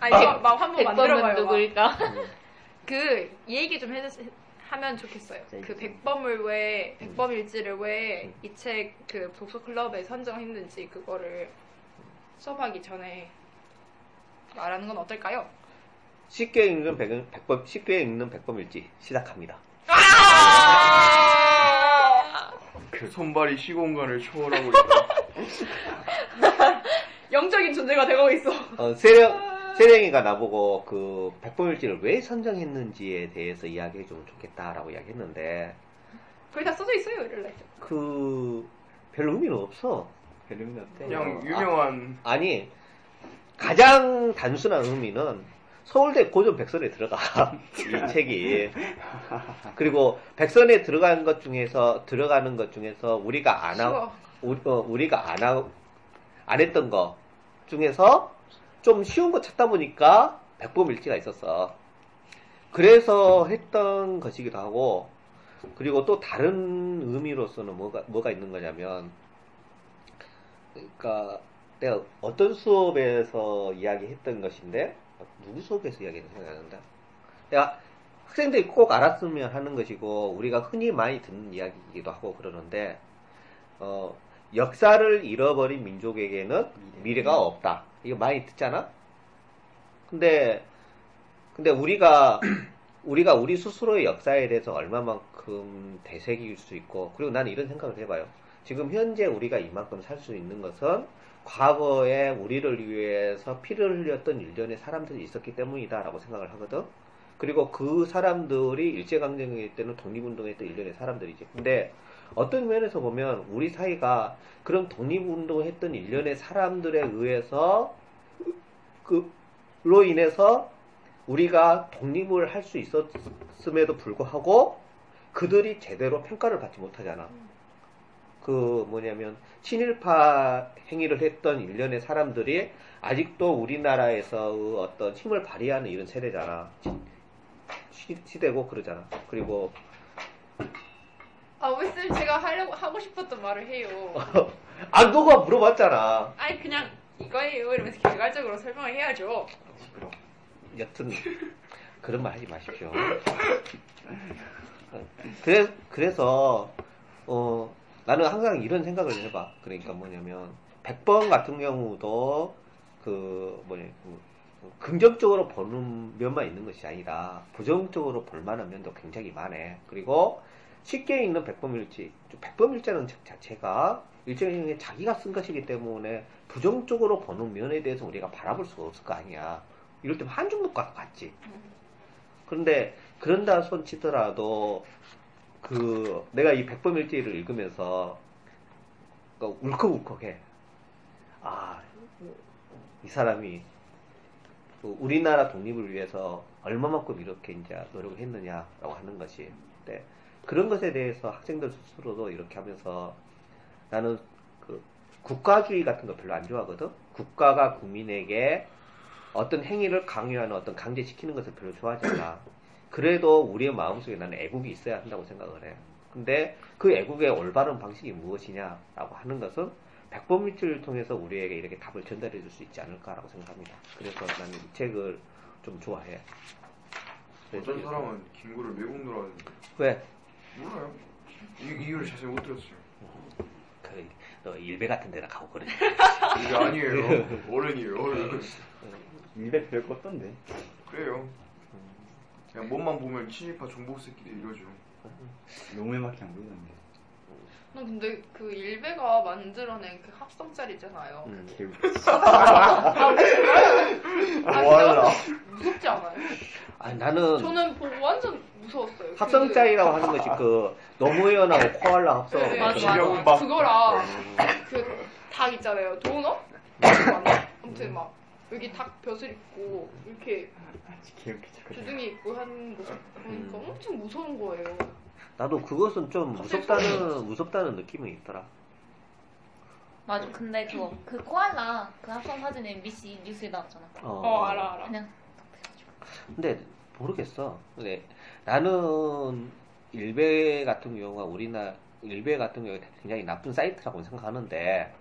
아니 막, 막 한번 만들어봐요. 막. 누굴까? 그 얘기 좀 해, 하면 좋겠어요. 그 백범을 왜 백범일지를 왜 이 책 그 독서 클럽에 선정했는지 그거를 수업하기 전에 말하는 건 어떨까요? 쉽게 읽는 백, 백범 쉽게 읽는 백범일지 시작합니다. 그 손발이 시공간을 초월하고 있다. 영적인 존재가 되고 있어. 어, 세령 세령이가 나보고 그 백범일지를 왜 선정했는지에 대해서 이야기해주면 좋겠다라고 이야기했는데 거기 다 써져 있어요, 이럴래. 그별 의미는 없어. 별 의미 없대. 그냥 유명한 아 니 가장 단순한 의미는 서울대 고전 백선에 들어가 이 책이 그리고 백선에 들어가는 것 중에서 들어가는 것 중에서 우리가 안 하고 우리, 어, 우리가 안 하고 안 했던 거 중에서 좀 쉬운 거 찾다 보니까 백범일지가 있었어. 그래서 했던 것이기도 하고 그리고 또 다른 의미로서는 뭐가 뭐가 있는 거냐면 그러니까 내가 어떤 수업에서 이야기했던 것인데 누구 수업에서 이야기했는지 난다. 내가 학생들이 꼭 알았으면 하는 것이고 우리가 흔히 많이 듣는 이야기이기도 하고 그러는데 어, 역사를 잃어버린 민족에게는 미래 가 없다. 이거 많이 듣잖아. 근데 근데 우리가 우리가 우리 스스로의 역사에 대해서 얼마만큼 대세기일 수 있고 그리고 나는 이런 생각을 해봐요. 지금 현재 우리가 이만큼 살 수 있는 것은 과거에 우리를 위해서 피를 흘렸던 일련의 사람들이 있었기 때문이다라고 생각을 하거든. 그리고 그 사람들이 일제강점기 때는 독립운동했던 일련의 사람들이지. 근데 어떤 면에서 보면 우리 사이가 그런 독립운동을 했던 일련의 사람들에 의해서 그로 인해서 우리가 독립을 할 수 있었음에도 불구하고 그들이 제대로 평가를 받지 못하잖아. 그 뭐냐면 친일파 행위를 했던 일련의 사람들이 아직도 우리나라에서 어떤 힘을 발휘하는 이런 세대잖아. 시, 시대고 그러잖아. 그리고 아, 왜 쌤 제가 하려고 하고 싶었던 말을 해요. 아 너가 물어봤잖아. 아니 그냥 이거예요 이러면서 개괄적으로 설명을 해야죠. 여튼 그런 말 하지 마십시오. 그래 그래서 어 나는 항상 이런 생각을 해봐. 그러니까 뭐냐면 100번 같은 경우도 그 뭐냐 그 긍정적으로 보는 면만 있는 것이 아니라 부정적으로 볼 만한 면도 굉장히 많아. 그리고 쉽게 읽는 백범일지, 백범일자는 책 자체가 일종의 자기가 쓴 것이기 때문에 부정적으로 보는 면에 대해서 우리가 바라볼 수가 없을 거 아니야. 이럴 때면 한중국과 같지. 그런데 그런다 손 치더라도 그 내가 이 백범일지를 읽으면서 그러니까 울컥울컥해. 아, 이 사람이 그 우리나라 독립을 위해서 얼마만큼 이렇게 이제 노력을 했느냐라고 하는 것이. 네. 그런 것에 대해서 학생들 스스로도 이렇게 하면서 나는 그 국가주의 같은 거 별로 안 좋아하거든. 국가가 국민에게 어떤 행위를 강요하는 어떤 강제시키는 것을 별로 좋아하지 않아. 그래도 우리의 마음속에 나는 애국이 있어야 한다고 생각을 해. 근데 그 애국의 올바른 방식이 무엇이냐라고 하는 것은 백범일지를 통해서 우리에게 이렇게 답을 전달해 줄 수 있지 않을까라고 생각합니다. 그래서 나는 이 책을 좀 좋아해. 어떤 사람은 김구를 외국 놀았는데 왜? 몰라요. 이, 이유를 자세히 못 들었어요. 그, 너 일베 같은 데나 가고 그래. 이게 아니에요. 어른이에요. 어른. 일베 별거 없던데. 그래요. 그냥 몸만 보면 친일파 종복 새끼들 이러죠. 노무현밖에 안 보이던데. 난 근데 그 일베가 만들어낸 그 합성짤 있잖아요. 음. 아, 아, 뭐하려. 무섭지 않아요? 아니 나는 저는 보고 완전 무서웠어요. 합성짤이라고 하는 것이 그 노무현하고 코알라 합성. 그, 네, 맞아, 맞아. 밥. 그거랑 그 닭 있잖아요. 도넛? 맞나? 아무튼 막 여기 닭 벼슬 있고 이렇게 잘 주둥이 있고 하는 거 보니까 음. 엄청 무서운 거예요. 나도 그것은 좀 무섭다는 무섭다는 느낌이 있더라. 맞아. 근데 그거 그 코알라 그 합성 사진이 MBC 뉴스에 나왔잖아. 어, 어, 알아, 알아. 그냥 근데 모르겠어. 근데 나는 일베 같은 경우가 우리나라 일베 같은 경우에 굉장히 나쁜 사이트라고 생각하는데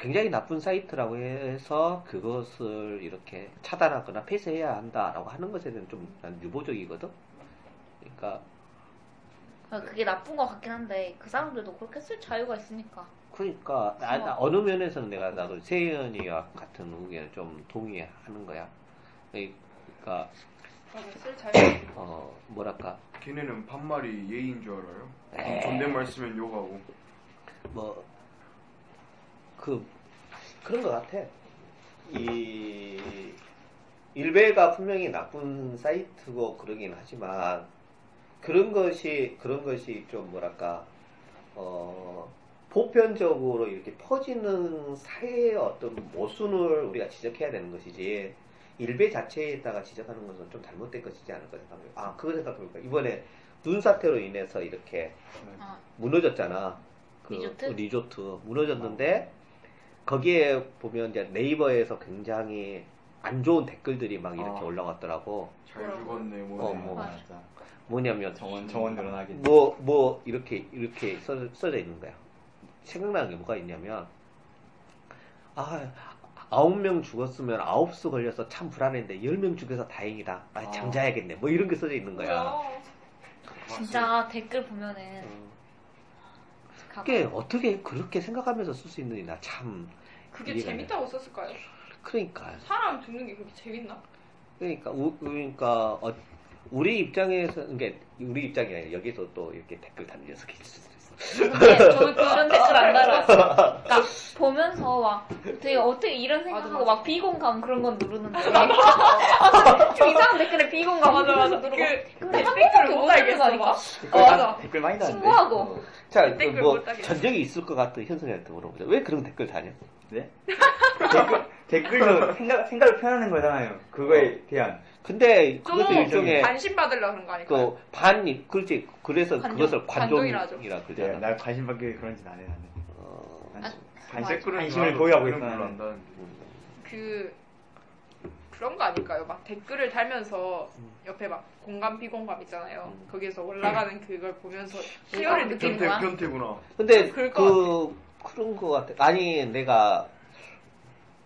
굉장히 나쁜 사이트라고 해서 그것을 이렇게 차단하거나 폐쇄해야 한다라고 하는 것에 대해서는 좀난 유보적이거든. 그러니까 아, 그게 나쁜 것 같긴 한데 그 사람들도 그렇게 쓸 자유가 있으니까. 그러니까 아, 나 어느 면에서는 내가 나도 세연이와 같은 의견을 좀 동의하는 거야. 그러니까 쓸 자유. 어 뭐랄까 걔네는 반말이 예의인 줄 알아요? 에이. 존댓말 쓰면 욕하고. 뭐, 그, 그런 것 같아. 이, 일베가 분명히 나쁜 사이트고 그러긴 하지만, 그런 것이, 그런 것이 좀 뭐랄까, 어, 보편적으로 이렇게 퍼지는 사회의 어떤 모순을 우리가 지적해야 되는 것이지, 일베 자체에다가 지적하는 것은 좀 잘못된 것이지 않을까 생각해요. 아, 그거 생각해보니까, 이번에 눈 사태로 인해서 이렇게 아, 무너졌잖아. 그 리조트? 리조트 무너졌는데 거기에 보면 이제 네이버에서 굉장히 안 좋은 댓글들이 막 이렇게 아. 올라왔더라고. 잘 죽었네, 어, 뭐네. 뭐. 맞아. 뭐냐면 정원 정원 늘어나긴. 뭐뭐 이렇게 이렇게 써, 써져 있는 거야. 생각나는 게 뭐가 있냐면 아 아홉 명 죽었으면 아홉 수 걸려서 참 불안했는데 열 명 죽여서 다행이다. 아, 아. 잠자야겠네. 뭐 이런 게 써져 있는 거야. 뭐야. 진짜 댓글 보면은 어. 그게 어떻게 그렇게 생각하면서 쓸 수 있느냐 참 그게 재밌다고 썼을까요? 그러니까 사람 죽는 게 그렇게 재밌나? 그러니까 우, 그러니까 어, 우리 입장에서 그러니까 우리 입장이 아니라 여기서 또 이렇게 댓글 다는 녀석이 있을 수도 있어. 근데 저는 그런 댓글 안 달았어. 그러니까 보면서 막 되게 어떻게 이런 생각하고. 막 비공감 그런 건 누르는데 아, 좀 이상한 댓글에 비공감 맞아, 맞아. 누르고 그, 근데 한 댓글을 못못 알겠어. 댓글, 맞아. 많- 댓글 많이 다는데. 신고하고 어. 자, 댓글 그뭐못 하겠어. 전적이 있을 것 같은 현선이한테 물어보자. 왜 그런 댓글 다냐? 네? 댓글 댓글도 생각 생각을 표현하는 거잖아요. 그거에 대한. 근데 좀 그것도 일종의 관심 받으려 그런 거 아닐까요? 그 반입 그렇지 그래서 관종? 그것을. 관종이라 네, 그러잖아. 날 관심 받기 그런지는 안해 나는. 어, 난 아, 관심 댓글은 관심을 보유하고. 안다는데. 그 그런 거 아닐까요? 막 댓글을 달면서 음. 옆에 막 공감 비공감 있잖아요. 음. 거기에서 올라가는 그걸 보면서 희열을 느끼는 거야. 변태구나. 근데 그럴 그 그런 거 같아. 아니 내가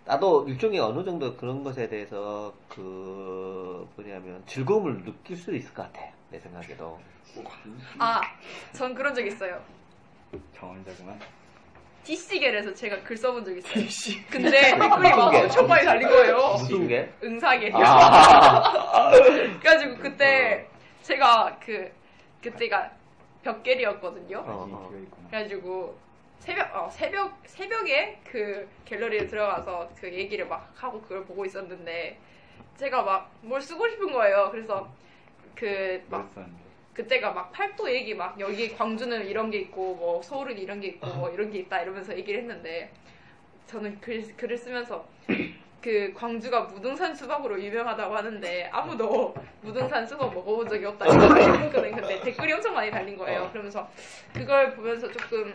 나도 일종의 어느 정도 그런 것에 대해서 그 뭐냐면 즐거움을 느낄 수 있을 것 같아. 내 생각에도. 아, 전 그런 적 있어요. 정원자구만. DC계에서 제가 글 써본 적 있어요. 근데 댓글이 막 게? 엄청 많이 달린 거예요. 무슨 게? 응사계. 아, 그래가지고 그때 제가 그 그때가 벽계리였거든요. 어, 이 어. 그래가지고 새벽 어, 새벽 새벽에 그 갤러리에 들어가서 그 얘기를 막 하고 그걸 보고 있었는데 제가 막 뭘 쓰고 싶은 거예요. 그래서 그 막. 그때가 막 팔도 얘기 막 여기 광주는 이런 게 있고 뭐 서울은 이런 게 있고 뭐 이런 게 있다 이러면서 얘기를 했는데 저는 글, 글을 쓰면서 그 광주가 무등산 수박으로 유명하다고 하는데 아무도 무등산 수박 먹어본 적이 없다 했거든 근데 댓글이 엄청 많이 달린 거예요 그러면서 그걸 보면서 조금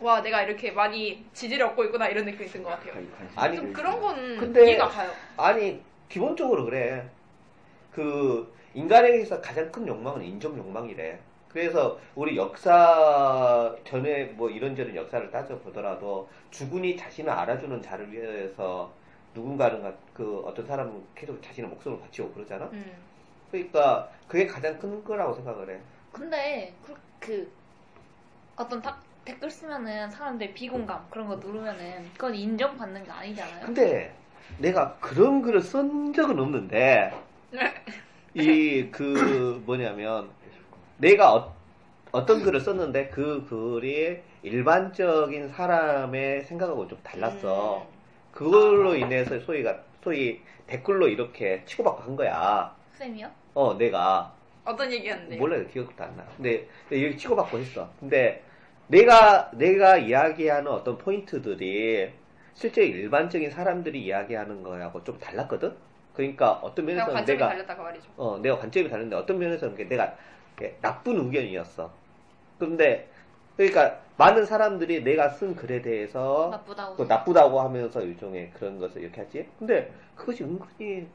와 내가 이렇게 많이 지지를 얻고 있구나 이런 느낌이 든 것 같아요 아니, 좀 그런 거는 근데- 이해가 가요 아니 기본적으로 그래. 그 인간에게서 가장 큰 욕망은 인정 욕망이래. 그래서 우리 역사 전에 뭐 이런저런 역사를 따져 보더라도 주군이 자신을 알아주는 자를 위해서 누군가는 가- 그 어떤 사람은 계속 자신의 목숨을 바치고 그러잖아. 음. 그러니까 그게 가장 큰 거라고 생각을 해. 근데 그, 그 어떤 딱 댓글 쓰면은 사람들 비공감 그런 거 누르면은 그건 인정받는 게 아니잖아요. 근데 내가 그런 글을 쓴 적은 없는데 이 그 뭐냐면 내가 어, 어떤 글을 썼는데 그 글이 일반적인 사람의 생각하고 좀 달랐어. 음. 그걸로 인해서 소희가 소위 댓글로 이렇게 치고받고 한 거야. 쌤이요? 어, 내가 어떤 얘기였는데? 몰라요. 기억도 안 나. 근데, 근데 이렇게 치고받고 했어. 근데 내가 내가 이야기하는 어떤 포인트들이 실제 일반적인 사람들이 이야기하는 거하고 좀 달랐거든. 그러니까 어떤 면에서는 관점이 내가 달렸다 그 말이죠. 어, 내가 관점이 다른데 어떤 면에서는 내가 이렇게 나쁜 의견이었어. 근데 그러니까 많은 사람들이 내가 쓴 글에 대해서 나쁘다고. 또 나쁘다고 하면서 일종의 그런 것을 이렇게 하지. 근데 그것이 은근히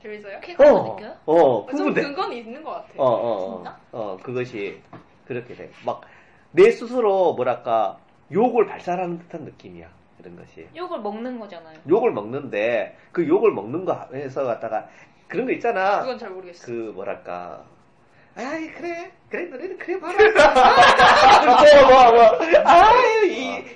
재밌어요? 쾌감을 느껴요? 어, 좀 흥분돼. 근거는 있는 것 같아. 어, 어, 어, 진짜? 어, 그것이 그렇게 돼. 막 내 스스로 뭐랄까 욕을 발산하는 듯한 느낌이야. 이런 것이. 욕을 먹는 거잖아요. 욕을 먹는데 그 욕을 먹는 거 해서 갖다가 그런 거 있잖아. 그건 잘 모르겠어. 그 뭐랄까 아이 그래 그래 너네는 그래 봐라 뭐, 뭐, 뭐. 아유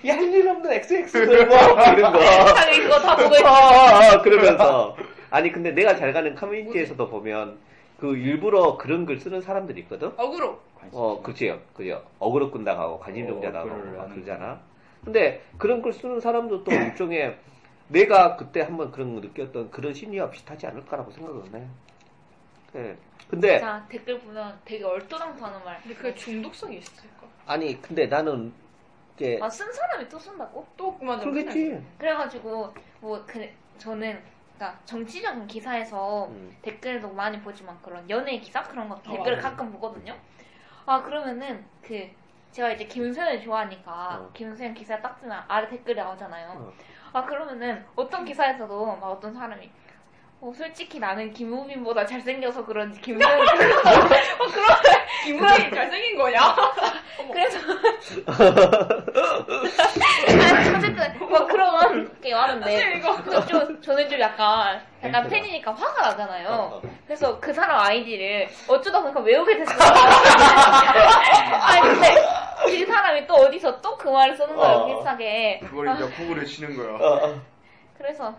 이할 일 없는 XX들 뭐 이런 거 자기 그거 다 보고 있어. 어, 어, 어, 그러면서 아니 근데 내가 잘 가는 커뮤니티에서도 보면 그 일부러 그런 글 쓰는 사람들이 있거든 어그로. 어 그치요 그죠 어그로 끈다고 관심종자다고 어, 어그로를 막 하는 그러잖아 근데 그런 글 쓰는 사람도 또 일종의 내가 그때 한번 그런 거 느꼈던 그런 심리와 비슷하지 않을까라고 생각을 해 네. 근데 자 댓글 보면 되게 얼토당토 하는 말. 근데 그게 중독성이 있을까? 아니 근데 나는 이게 아, 쓴 사람이 또 쓴다고? 또 그만 그러겠지 그래 가지고 뭐 그 저는 그러니까 정치적인 기사에서 음. 댓글도 많이 보지만 그런 연예 기사 그런 거 댓글을 어. 가끔 보거든요. 아 그러면은 그 제가 이제 김수현을 좋아하니까 어. 김수현 기사 딱 뜨면 아래 댓글이 나오잖아요. 어. 아 그러면은 어떤 기사에서도 막 어떤 사람이 어, 솔직히 나는 김우빈보다 잘생겨서 그런지 어, 그런 김우빈이 잘생긴 거냐? 그래서 아니, 어쨌든 뭐 사실 이거 근데 좀 저는 좀 약간 약간. 팬이니까 화가 나잖아요. 어, 어. 그래서 그 사람 아이디를 어쩌다 보니까 외우게 됐어요. 아니 근데 이 사람이 또 어디서 또 그 말을 쓰는 거예요 어. 비슷하게. 그걸 아, 이제 호구를 치는 거야. 그래서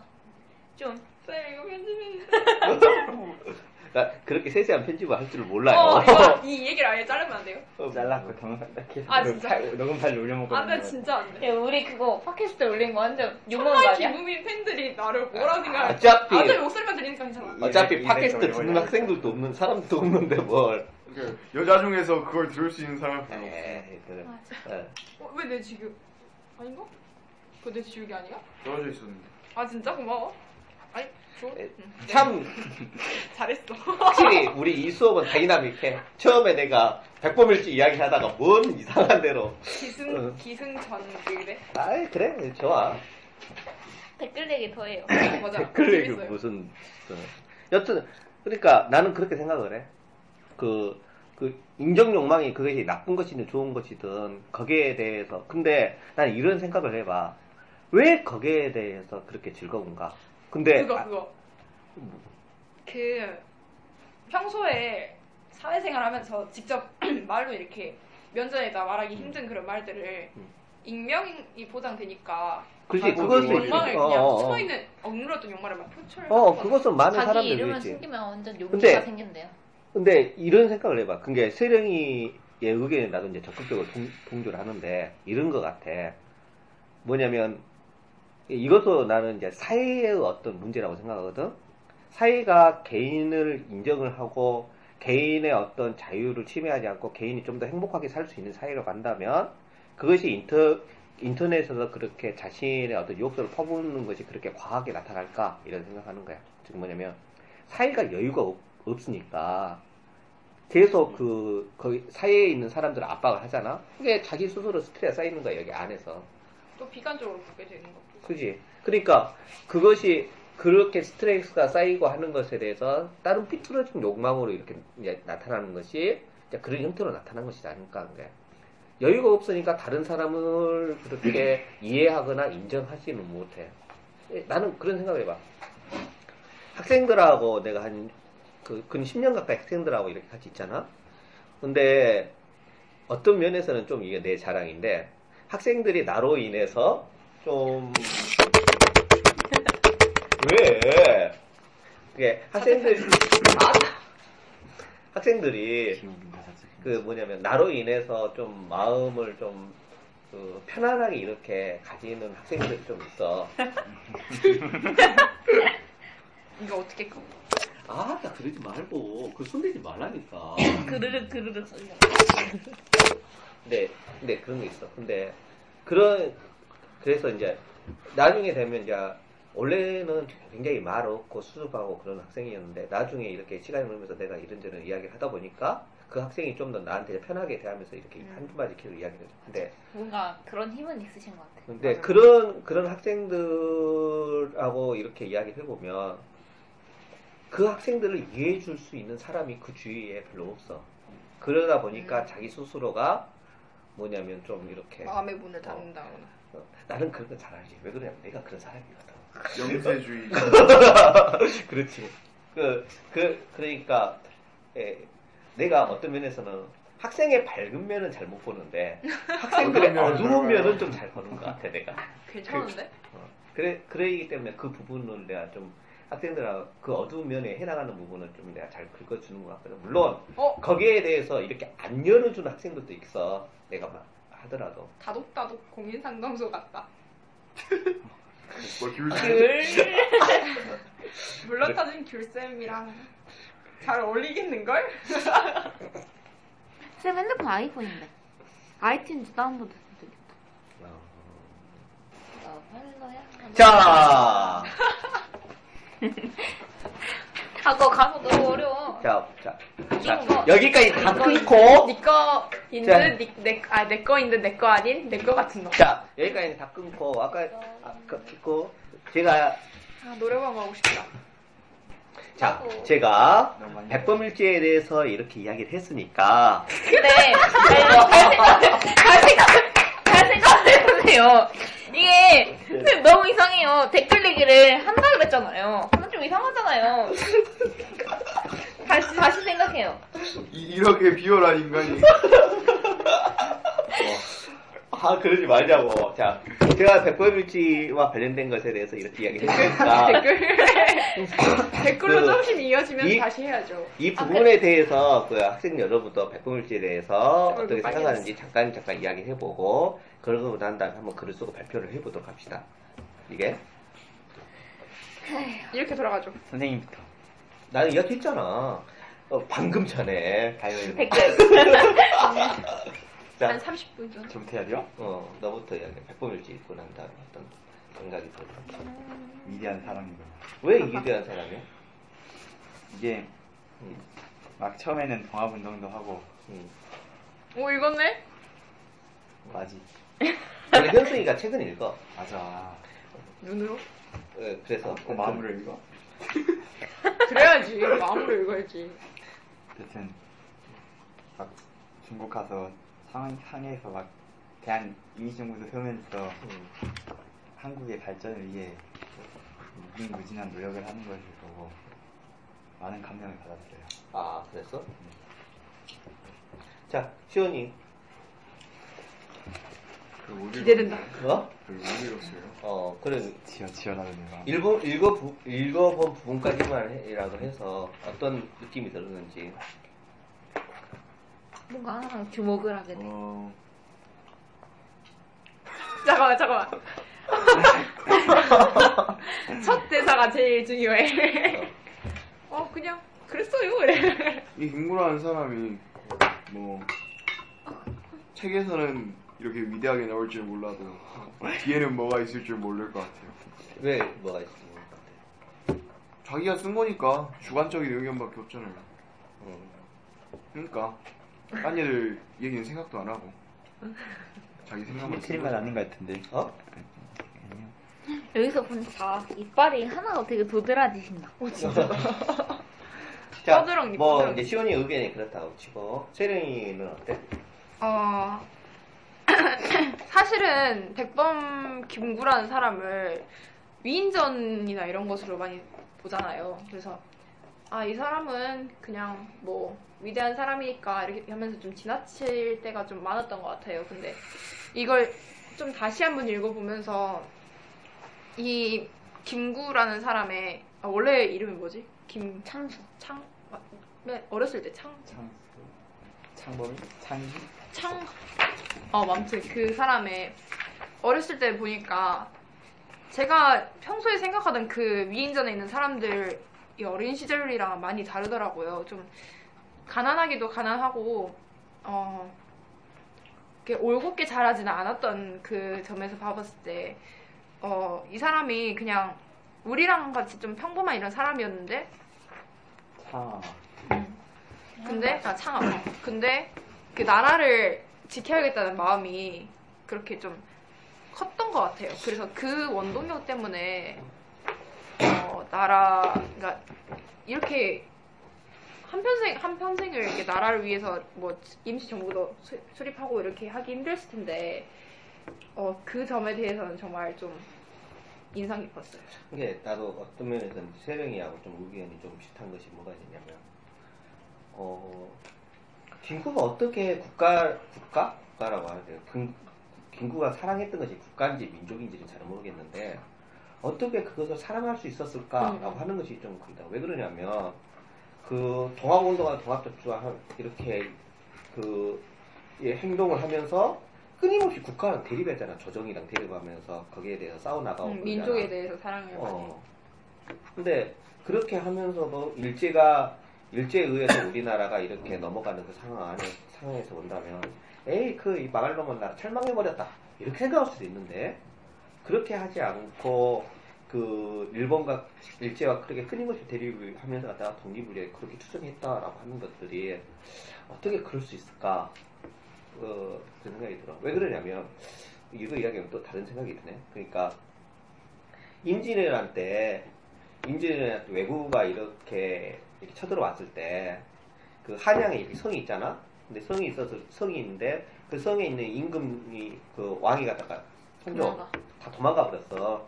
좀 쌤 이거 편집해. 나 그렇게 세세한 편집을 할 줄을 몰라요 어, 이거 이 얘기를 아예 자르면 안 돼요? 잘랐고 동영상 딱 해서 아, 녹- 진짜? 파- 녹음 파일 올려먹고 안 돼, 진짜 안 돼. 야, 우리 그거 팟캐스트 올린 거 완전 욕먹는 거 정말 아니야? 김우빈 팬들이 나를 뭐라 고 생각할까? 어차피 어차피 목소리만 들리니까 괜찮아. 어차피 팟캐스트 듣는 학생들도 없는 사람도 없는데 뭘그 여자 중에서 그걸 들을 수 있는 사람 별로 없어. 아, 진짜. 예. 어, 왜내 지금 아닌가? 그거 내 지우개 아니야? 떨어져 있었는데. 아 진짜 고마워. 아니. 참 잘했어. 확실히 우리 이 수업은 다이나믹해 처음에 내가 백범일지 이야기하다가 뭔 이상한 대로 기승 응. 기승전 그래. 아이 그래 좋아 댓글 얘기 더 해요. 맞아. 댓글 얘기 재밌어요. 무슨 어. 여튼 그러니까 나는 그렇게 생각을 해. 그, 그 인정 욕망이 그것이 나쁜 것이든 좋은 것이든 거기에 대해서 근데 난 이런 생각을 해봐. 왜 거기에 대해서 그렇게 즐거운가? 근데 그거 아, 그거. 그 평소에 사회생활 하면서 직접 말로 이렇게 면전에다 말하기 힘든 그런 말들을 음. 익명이 보장되니까 그지 아, 그것을. 욕망을 어, 그냥 어, 어. 숨어있는 억눌렀던 욕망을 막 표출을 어 하는 그것은 많은 자기 사람들이 있지. 숨기면 완전 용기가 생긴대요. 근데 이런 생각을 해봐. 그게 세령이의 의견에 나도 이제 적극적으로 동, 동조를 하는데 이런 것 같아. 뭐냐면 이것도 나는 이제 사회의 어떤 문제라고 생각하거든. 사회가 개인을 인정을 하고 개인의 어떤 자유를 침해하지 않고 개인이 좀 더 행복하게 살 수 있는 사회로 간다면 그것이 인터 인터넷에서 그렇게 자신의 어떤 욕설을 퍼붓는 것이 그렇게 과하게 나타날까 이런 생각하는 거야. 즉 뭐냐면 사회가 여유가 없, 없으니까 계속 그 거기 사회에 있는 사람들을 압박을 하잖아. 그게 자기 스스로 스트레스 쌓이는 거야 여기 안에서. 또 비관적으로 보게 되는 것도 그지? 그러니까 그것이 그렇게 스트레스가 쌓이고 하는 것에 대해서 다른 삐뚤어진 욕망으로 이렇게 이제 나타나는 것이 이제 그런 형태로 나타난 것이지 않을까 하는 거야. 여유가 없으니까 다른 사람을 그렇게 이해하거나 인정하지는 못해. 예, 나는 그런 생각을 해봐. 학생들하고 내가 한, 그, 근 10년 가까이 학생들하고 이렇게 같이 있잖아? 근데, 어떤 면에서는 좀 이게 내 자랑인데, 학생들이 나로 인해서 좀, 왜? 그게 학생들, 아, 학생들이, 그 뭐냐면 나로 인해서 좀 마음을 좀 그 편안하게 이렇게 가지는 학생들이 좀 있어. 이거 어떻게 꺼? 아, 나 그러지 말고 그 손대지 말라니까. 그르륵 그르륵 소리. 근데 근데 그런 게 있어. 근데 그런 그래서 이제 나중에 되면 이제 원래는 굉장히 말 없고 수줍하고 그런 학생이었는데 나중에 이렇게 시간이 흐르면서 내가 이런저런 이야기를 하다 보니까 그 학생이 좀 더 나한테 편하게 대하면서 이렇게 음. 한두 마디 계속 이야기를 해줘. 근데 뭔가 그런 힘은 있으신 것 같아요. 근데 맞아. 그런 그런 학생들하고 이렇게 이야기를 해보면 그 학생들을 이해해 줄 수 있는 사람이 그 주위에 별로 없어. 그러다 보니까 음. 자기 스스로가 뭐냐면 좀 이렇게 마음의 문을 닫는다거나. 어, 나는 그런 거 잘 알지. 왜 그러냐면 내가 그런 사람이거든. 영세주의. 그렇지. 그, 그, 그러니까, 예, 내가 어떤 면에서는 학생의 밝은 면은 잘 못 보는데, 학생들의 어두운 면은 어두운 잘 면은 좀잘 보는 것 같아, 내가. 괜찮은데? 어, 그래, 그러기 때문에 그 부분을 내가 좀 학생들하고 그 어두운 면에 해나가는 부분을 좀 내가 잘 긁어주는 것 같거든. 물론, 어? 거기에 대해서 이렇게 안 열어주는 학생들도 있어. 내가 막 하더라도. 다독다독 공인 상담소 같다. 뭐 귤. 귤. 물론 타진 귤쌤이랑 잘 어울리겠는걸? 쌤 핸드폰 아이폰인데. 아이튠즈 다운로드 해도 되겠다. 어. 자, 하고 가서 너무 어려워. 자, 자. 자, 이거. 여기까지 다 끊고, 니꺼인 자. 듯, 니, 내, 아, 내 거인 듯, 내거 아닌? 내 거 같은 거. 자, 여기까지 다 끊고, 아까, 아까 끊고, 제가, 아, 노래방 가고 싶다. 자, 나도. 제가, 백범일지에 대해서 이렇게 이야기를 했으니까, 근데 잘, 잘 생각, 잘 생각, 잘 생각해보세요. 이게 너무 이상해요. 댓글 얘기를 한다 그랬잖아요. 하면 좀 이상하잖아요. 다시 다시 생각해요. 이, 이렇게 비열한 인간이. 아, 그러지 말자고. 자, 제가 백범일지와 관련된 것에 대해서 이렇게 이야기를 했으니까, 댓글. 댓글로 그, 조금씩 이어지면 이- 다시 해야죠. 이 부분에 대해서 그 학생 여러분도 백범일지에 대해서 어떻게. 생각하는지 잠깐 잠깐 이야기해보고, 그러고 난 다음에 한번 글을 쓰고 발표를 해보도록 합시다. 이게? 이렇게 돌아가죠. 선생님부터. 나는 이야기했잖아. 어, 방금 전에. 가위바위보. 댓글. 자, 한 30분 전. 돼요? 어, 너부터 이야기해. 백범일지 읽고 난 다음에 어떤 생각이 들어. 위대한 사람이구나. 왜 위대한 사람이야? 이게 음, 막 처음에는 통합운동도 하고 음. 오, 읽었네? 맞지. 원래 현승이가 책은 읽어. 맞아. 눈으로? 어, 그래서. 그 마음으로 읽어? 그래야지. 마음으로 읽어야지. 어쨌든 막 중국 가서 상, 상해에서 막 대한 이미정부도 세우면서 음, 한국의 발전을 위해 무궁무진한 노력을 하는 것을 보고 많은 감명을 받았어요. 아, 그랬어? 자, 시원이. 기대된다. 어? 그? 어, 그래. 지어 지어나는 내가 읽어, 읽어, 부, 읽어본 부분까지만 해라고 해서 어떤 느낌이 들었는지. 뭔가 항상 주목을 하게 돼. 어, 잠깐만, 잠깐만. 첫 대사가 제일 중요해. 어, 그냥, 그랬어요. 이래. 이 김구라는 사람이 뭐 책에서는 이렇게 위대하게 나올 줄 몰라도 뒤에는 뭐가 있을 줄 모를 것 같아요. 왜, 뭐가 있었는 것 같아? 자기가 쓴 거니까 주관적인 의견밖에 없잖아요. 음. 그러니까 딴 애들 얘기는 생각도 안 하고 자기 생각만 쓴 틀린 말. 아닌 것 같은데. 어? 여기서 보니까 이빨이 하나가 되게 도드라지신다. 자, 떠들었니, 뭐, 떠들었니. 이제 시원이 의견이 그렇다고 치고, 세령이는 어때? 어, 사실은 백범 김구라는 사람을 위인전이나 이런 것으로 많이 보잖아요. 그래서 아, 이 사람은 그냥 뭐 위대한 사람이니까 이렇게 하면서 좀 지나칠 때가 좀 많았던 것 같아요. 근데 이걸 좀 다시 한번 읽어보면서 이 김구라는 사람의 아, 원래 이름이 뭐지? 김 창수. 창? 아, 네, 어렸을 때 창? 참 창범이? 창기? 창, 어, 아무튼 그 사람의 어렸을 때 보니까 제가 평소에 생각하던 그 위인전에 있는 사람들이 어린 시절이랑 많이 다르더라고요. 좀 가난하기도 가난하고, 어, 이렇게 올곧게 자라지는 않았던 그 점에서 봐봤을 때, 어, 이 사람이 그냥 우리랑 같이 좀 평범한 이런 사람이었는데, 차. 근데 아 창업. 근데 그 나라를 지켜야겠다는 마음이 그렇게 좀 컸던 것 같아요. 그래서 그 원동력 때문에 어, 나라 그러니까 이렇게 한 평생 한 평생을 이렇게 나라를 위해서 뭐 임시 정부도 수- 수립하고 이렇게 하기 힘들었을 텐데 어, 그 점에 대해서는 정말 좀 인상 깊었어요. 이게 나도 어떤 면에서는 세령이하고 좀 의견이 좀 비슷한 것이 뭐가 있냐면 어 김구가 어떻게 국가 국가 국가라고 하는데 금- 김구가 사랑했던 것이 국가인지 민족인지는 잘 모르겠는데 어떻게 그것을 사랑할 수 있었을까라고 음. 하는 것이 좀 크다. 왜 그러냐면 그 동학운동과 동학적주와 이렇게 그 예, 행동을 하면서 끊임없이 국가랑 대립했잖아. 조정이랑 대립하면서 거기에 대해서 싸워나가고 음. 민족에 대해서 사랑을 많이. 어. 근데 그렇게 하면서도 일제가 일제에 의해서 우리나라가 이렇게 넘어가는 그 상황 안에 상황에서 본다면 에이 그이 망할 놈은 나라 철망해 버렸다. 이렇게 생각할 수도 있는데 그렇게 하지 않고 그 일본과 일제와 그렇게 끊임없이 대립을 하면서 갖다가 독립을 그렇게 투쟁했다라고 하는 것들이 어떻게 그럴 수 있을까? 어, 그 생각이 들어. 왜 그러냐면 이거 이야기하면 또 다른 생각이 드네. 그러니까 임진왜란 때 임진왜란 때 외구가 이렇게, 이렇게 쳐들어왔을 때 그 한양에 이렇게 성이 있잖아. 근데 성이 있어서 성이 있는데 그 성에 있는 임금이 그 왕이 선조 도망가. 다 도망가 버렸어.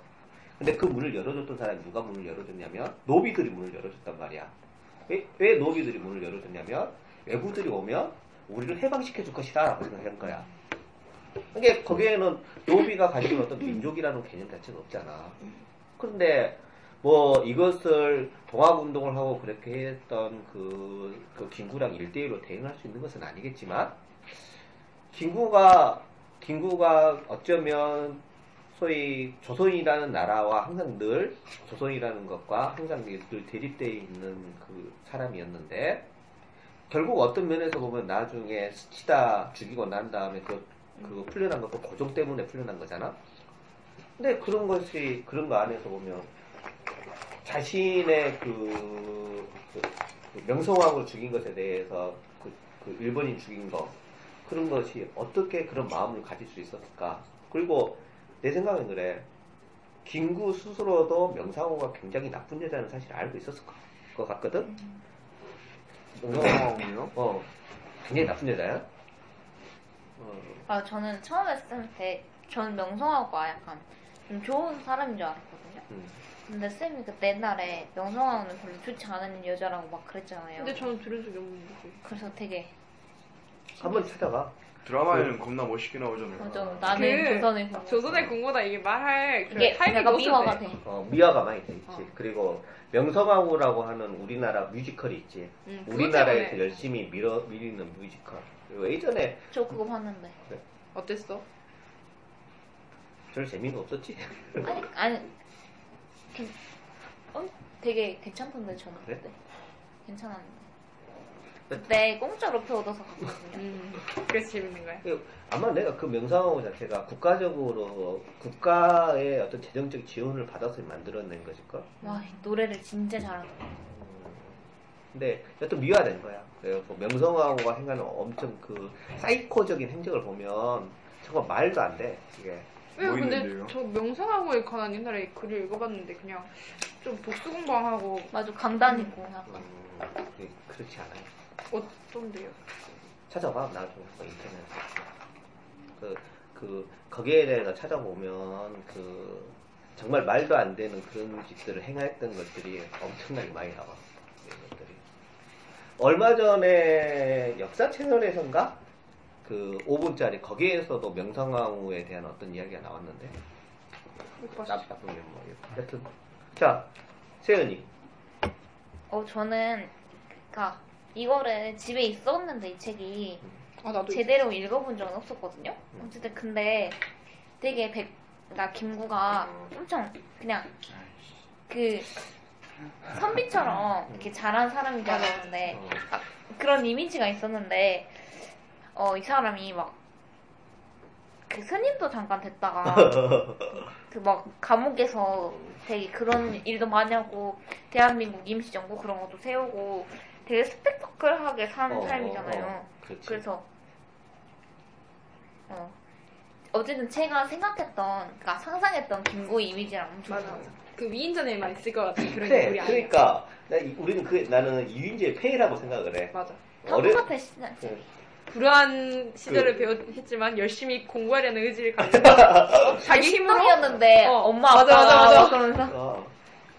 근데 그 문을 열어줬던 사람이 누가 문을 열어줬냐면 노비들이 문을 열어줬단 말이야. 왜, 왜 노비들이 문을 열어줬냐면 외구들이 오면 우리를 해방시켜 줄 것이다라고 생각한 거야. 이게 거기에는 노비가 가지고 있는 어떤 민족이라는 개념 자체가 없잖아. 그런데 뭐 이것을 동학운동을 하고 그렇게 했던 그, 그 김구랑 일대일로 대응할 수 있는 것은 아니겠지만 김구가 김구가 어쩌면 소위 조선이라는 나라와 항상 늘 조선이라는 것과 항상 늘 대립되어 있는 그 사람이었는데 결국 어떤 면에서 보면 나중에 스치다 죽이고 난 다음에 그, 그 풀려난 것도 고종 때문에 풀려난 거잖아. 근데 그런 것이 그런 거 안에서 보면 자신의 그, 그- 그 명성황후를 죽인 것에 대해서 그, 그 일본인 죽인 거 그런 것이 어떻게 그런 마음을 가질 수 있었을까? 그리고 내 생각엔 그래. 김구 스스로도 명상호가 굉장히 나쁜 여자는 사실 알고 있었을 것- 것 같거든? 명성황후요? 어, 굉장히 나쁜 여자야. 어, 아, 저는 처음에 쓸 때, 저는 명성하고가 약간 좀 좋은 사람인 줄 알았거든요. 음. 근데 쌤이 그때 옛날에 명성하고는 별로 좋지 않은 여자라고 막 그랬잖아요. 근데 저는 들은 적이 없는데. 그래서 되게, 한번 찾아봐. 드라마에는 겁나 멋있게 나오잖아요. 어, 좀 나는 그 조선의 궁. 조선의 궁보다 이게 말할 그 이게 타이밍이 약간 미화가 때. 돼. 어, 미화가 많이 돼 있지. 어. 그리고 명성황후라고 하는 우리나라 뮤지컬이 있지. 음, 그것 우리나라에서 때문에 열심히 밀어, 밀리는 뮤지컬. 그리고 예전에 저 그거 봤는데. 어땠어? 별 재미가 없었지. 아니, 아니, 괜, 어? 되게 괜찮던데, 저는 그래? 그때. 괜찮았는데. 그때 공짜로 표 얻어서 갔거든요. 음, 그래서 재밌는 거야. 아마 내가 그 명상황후 자체가 국가적으로 국가의 어떤 재정적 지원을 받아서 만들어낸 것일까? 와, 이 노래를 진짜 잘하더라. 근데 여튼 미화된 거야. 그래서 명성황후가 행하는 엄청 그 사이코적인 행적을 보면 정말 말도 안 돼. 이게 왜뭐 근데 있는데요? 저 명성하고에 관한 옛날에 글을 읽어봤는데 그냥 좀 복수 공방하고 맞아, 강단이고, 약간. 음, 그게 그렇지 않아요. 어떤데요? 찾아봐 나중에 그 인터넷에 그, 그 거기에 대해서 찾아보면 그 정말 말도 안 되는 그런 짓들을 행했던 것들이 엄청나게 많이 나와 이런 것들이 얼마 전에 역사 채널에선가 그 5분짜리 거기에서도 명성황후에 대한 어떤 이야기가 나왔는데 못 나. 나쁜 게 뭐, 여튼 자 세연이 어, 저는, 그니까, 이거를 집에 있었는데 이 책이 아 나도 제대로 읽어본 적은 없었거든요. 음. 어쨌든 근데 되게 백, 그러니까 김구가 엄청 그냥 그 선비처럼 이렇게 잘한 사람인 줄 알았는데 어. 아, 그런 이미지가 있었는데 어 이 사람이 막 그 스님도 잠깐 됐다가 그 막 감옥에서 되게 그런 일도 많이 하고 대한민국 임시정부 그런 것도 세우고 되게 스펙터클하게 사는 어, 사람이잖아요. 어, 어. 그래서 어 어쨌든 제가 생각했던 그러니까 상상했던 김구 이미지랑 엄청 맞아. 맞아. 그 위인전에 만 있을 것 같은 그런 그래, 인물이 아니야. 그러니까 나 우리는 그 나는 이윤재의 폐해라고 생각을 해. 맞아. 다 어려- 똑같아 진짜. 응. 불우한 시절을 그- 배웠지만 열심히 공부하려는 의지를 가지고 자기 힘으로 신동이었는데 어, 엄마 맞아, 아빠 맞아, 맞아. 그러면서 어.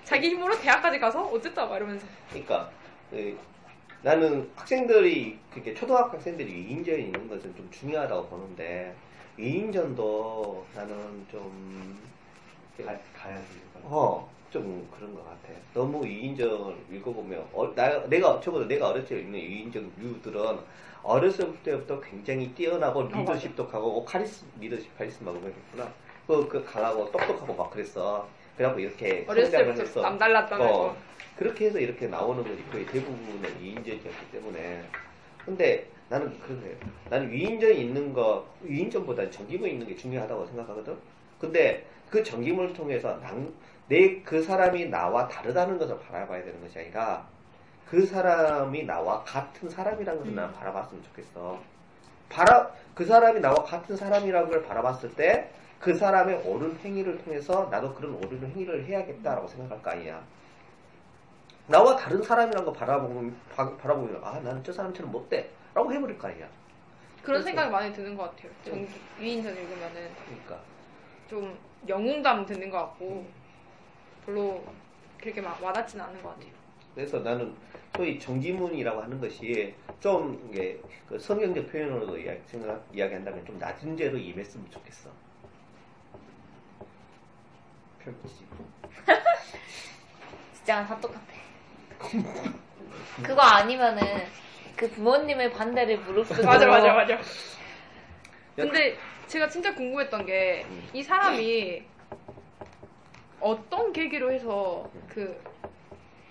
자기 힘으로 대학까지 가서 어쨌다 막 이러면서 그러니까 그, 나는 학생들이 그게 초등학생들이 위인전에 있는 것은 좀 중요하다고 보는데 위인전도 나는 좀 가. 이거. 어, 좀 그런 것 같아. 너무 위인전을 읽어보면, 어, 나, 내가, 적어도 내가 어렸을 때 읽는 위인전 류들은 어렸을 때부터 굉장히 뛰어나고 리더십도 강하고 카리스, 리더십 카리스마가 그랬구나. 그, 그 강하고 똑똑하고 막 그랬어. 그래갖고 이렇게 성장을 해서 남달랐던 어, 거. 그렇게 해서 이렇게 나오는 거지. 거의 대부분은 위인전이었기 때문에. 근데 나는 거예요. 나는 위인전이 있는 거, 위인전보다는 전기물이 있는 게 중요하다고 생각하거든. 근데 그 전기물을 통해서 내 그 사람이 나와 다르다는 것을 바라봐야 되는 것이 아니라 그 사람이 나와 같은 사람이라는 것을 나는 바라봤으면 좋겠어. 바라, 그 사람이 나와 같은 사람이라는 걸 바라봤을 때 그 사람의 옳은 행위를 통해서 나도 그런 옳은 행위를 해야겠다라고 생각할 거 아니야. 나와 다른 사람이라는 거 바라보면, 바, 바라보면, 아, 나는 저 사람처럼 못돼. 라고 해버릴 거 아니야. 그런 그렇죠. 생각이 많이 드는 것 같아요. 전 위인전 읽으면은 그러니까. 좀 영웅담 듣는 것 같고 별로 그렇게 막 와닿지는 않는 것 같아요. 그래서 나는 소위 정지문이라고 하는 것이 좀 이게 그 성경적 표현으로도 이야기, 생각, 이야기한다면 좀 낮은 죄로 임했으면 좋겠어. 편지. 진짜 다 똑같아. 그거 아니면은 그 부모님의 반대를 무릅쓰고 맞아 맞아 맞아. 근데 제가 진짜 궁금했던 게 음. 이 사람이 어떤 계기로 해서 그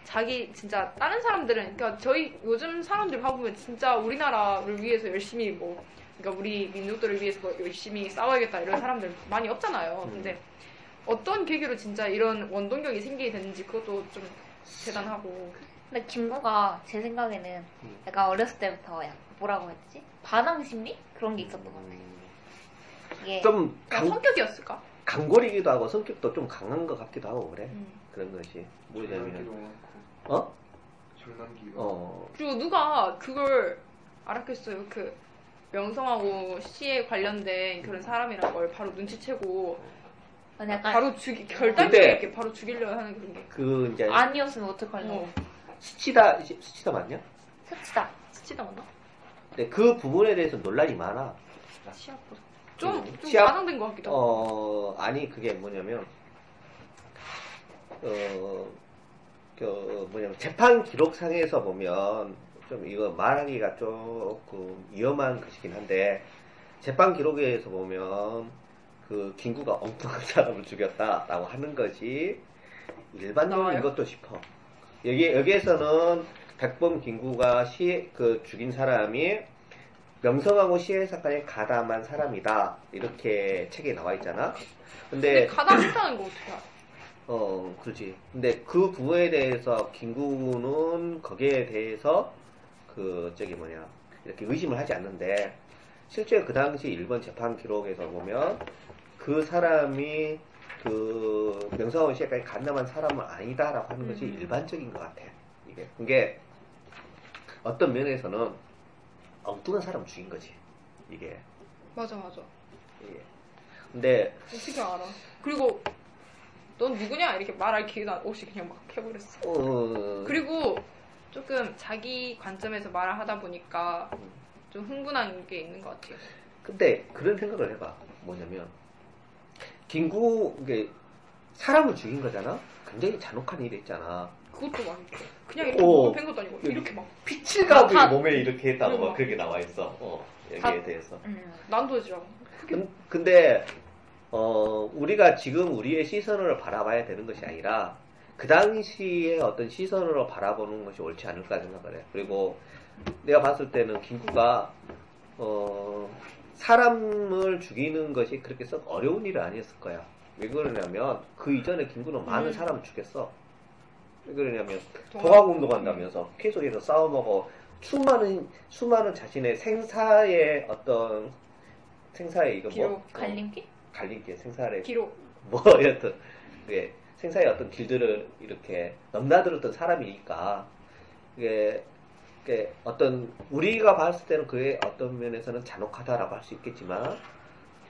자기 진짜 다른 사람들은 그러니까 저희 요즘 사람들 봐보면 진짜 우리나라를 위해서 열심히 뭐 그러니까 우리 민족들을 위해서 뭐 열심히 싸워야겠다 이런 사람들 많이 없잖아요. 음. 근데 어떤 계기로 진짜 이런 원동력이 생기게 됐는지 그것도 좀 대단하고 근데 김구가 제 생각에는 음. 약간 어렸을 때부터 약간 뭐라고 했지? 반항 심리? 그런 게 있었던 것 같아요. 이게 좀 강, 성격이었을까? 강골이기도 하고 성격도 좀 강한 것 같기도 하고 그래. 음. 그런 것이. 많고 어? 줄넘기가 어. 그리고 누가 그걸 알았겠어요. 그 명성하고 시에 관련된 그런 사람이란 걸 바로 눈치채고 약간 바로 죽이 결단력 근데- 있게 바로 죽이려 하는 그런 게 그, 이제, 아니었으면 어떡하려고. 어, 스치다, 스치다 맞냐? 스치다. 스치다 맞나? 근데 그 부분에 대해서 논란이 많아. 시합 좀, 음, 좀 시합- 과장된 것 같기도 하고. 어, 아니, 그게 뭐냐면, 어, 그, 뭐냐면, 재판 기록상에서 보면, 좀 이거 말하기가 조금 위험한 것이긴 한데, 재판 기록에서 보면, 그, 김구가 엉뚱한 사람을 죽였다라고 하는 것이 일반적인? 것도 싶어. 여기, 여기에서는 백범 김구가 시, 그, 죽인 사람이 명성하고 시해 사건에 가담한 사람이다. 이렇게 책에 나와 있잖아. 근데 근데, 가담했다는 거 어떻게 알아? 어, 그렇지. 근데 그 부분에 대해서 김구는 거기에 대해서 그, 저기 뭐냐, 이렇게 의심을 하지 않는데, 실제 그 당시 일본 재판 기록에서 보면 그 사람이 그 명성하고 시해까지 가담한 사람은 아니다라고 하는 것이 음. 일반적인 것 같아. 이게. 그게 어떤 면에서는 엉뚱한 사람 죽인 거지. 이게. 맞아 맞아. 이게. 근데 어떻게 알아? 그리고 넌 누구냐 이렇게 말할 기회도 없이 그냥 막 해버렸어. 어, 그리고 조금 자기 관점에서 말을 하다 보니까 좀 흥분한 게 있는 것 같아요. 근데 그런 생각을 해봐. 뭐냐면 김구 이게 사람을 죽인 거잖아. 굉장히 잔혹한 일이 있잖아. 그것도 막 이렇게 그냥 이렇게 오. 몸을 뺀 것도 아니고 이렇게 막 피칠가도 다- 몸에 이렇게 했다고 그리고 막 막- 그렇게 나와 있어. 어, 여기에 다- 대해서. 음. 난도지랑 근- 근데 어, 우리가 지금 우리의 시선으로 바라봐야 되는 것이 아니라 그 당시에 어떤 시선으로 바라보는 것이 옳지 않을까 생각을 해. 그리고 내가 봤을 때는 김구가 어, 사람을 죽이는 것이 그렇게 썩 어려운 일은 아니었을 거야. 왜 그러냐면 그 이전에 김구는 많은 음. 사람을 죽였어. 왜 그러냐면 동학- 동학운동 한다면서 계속해서 싸움하고 수많은 수많은 자신의 생사의 어떤 생사의 이거 뭐. 갈림길? 갈림길 생사의 기록. 뭐 여튼 그게 생사의 어떤 길들을 이렇게 넘나들었던 사람이니까 이게, 이게 어떤 우리가 봤을 때는 그의 어떤 면에서는 잔혹하다라고 할 수 있겠지만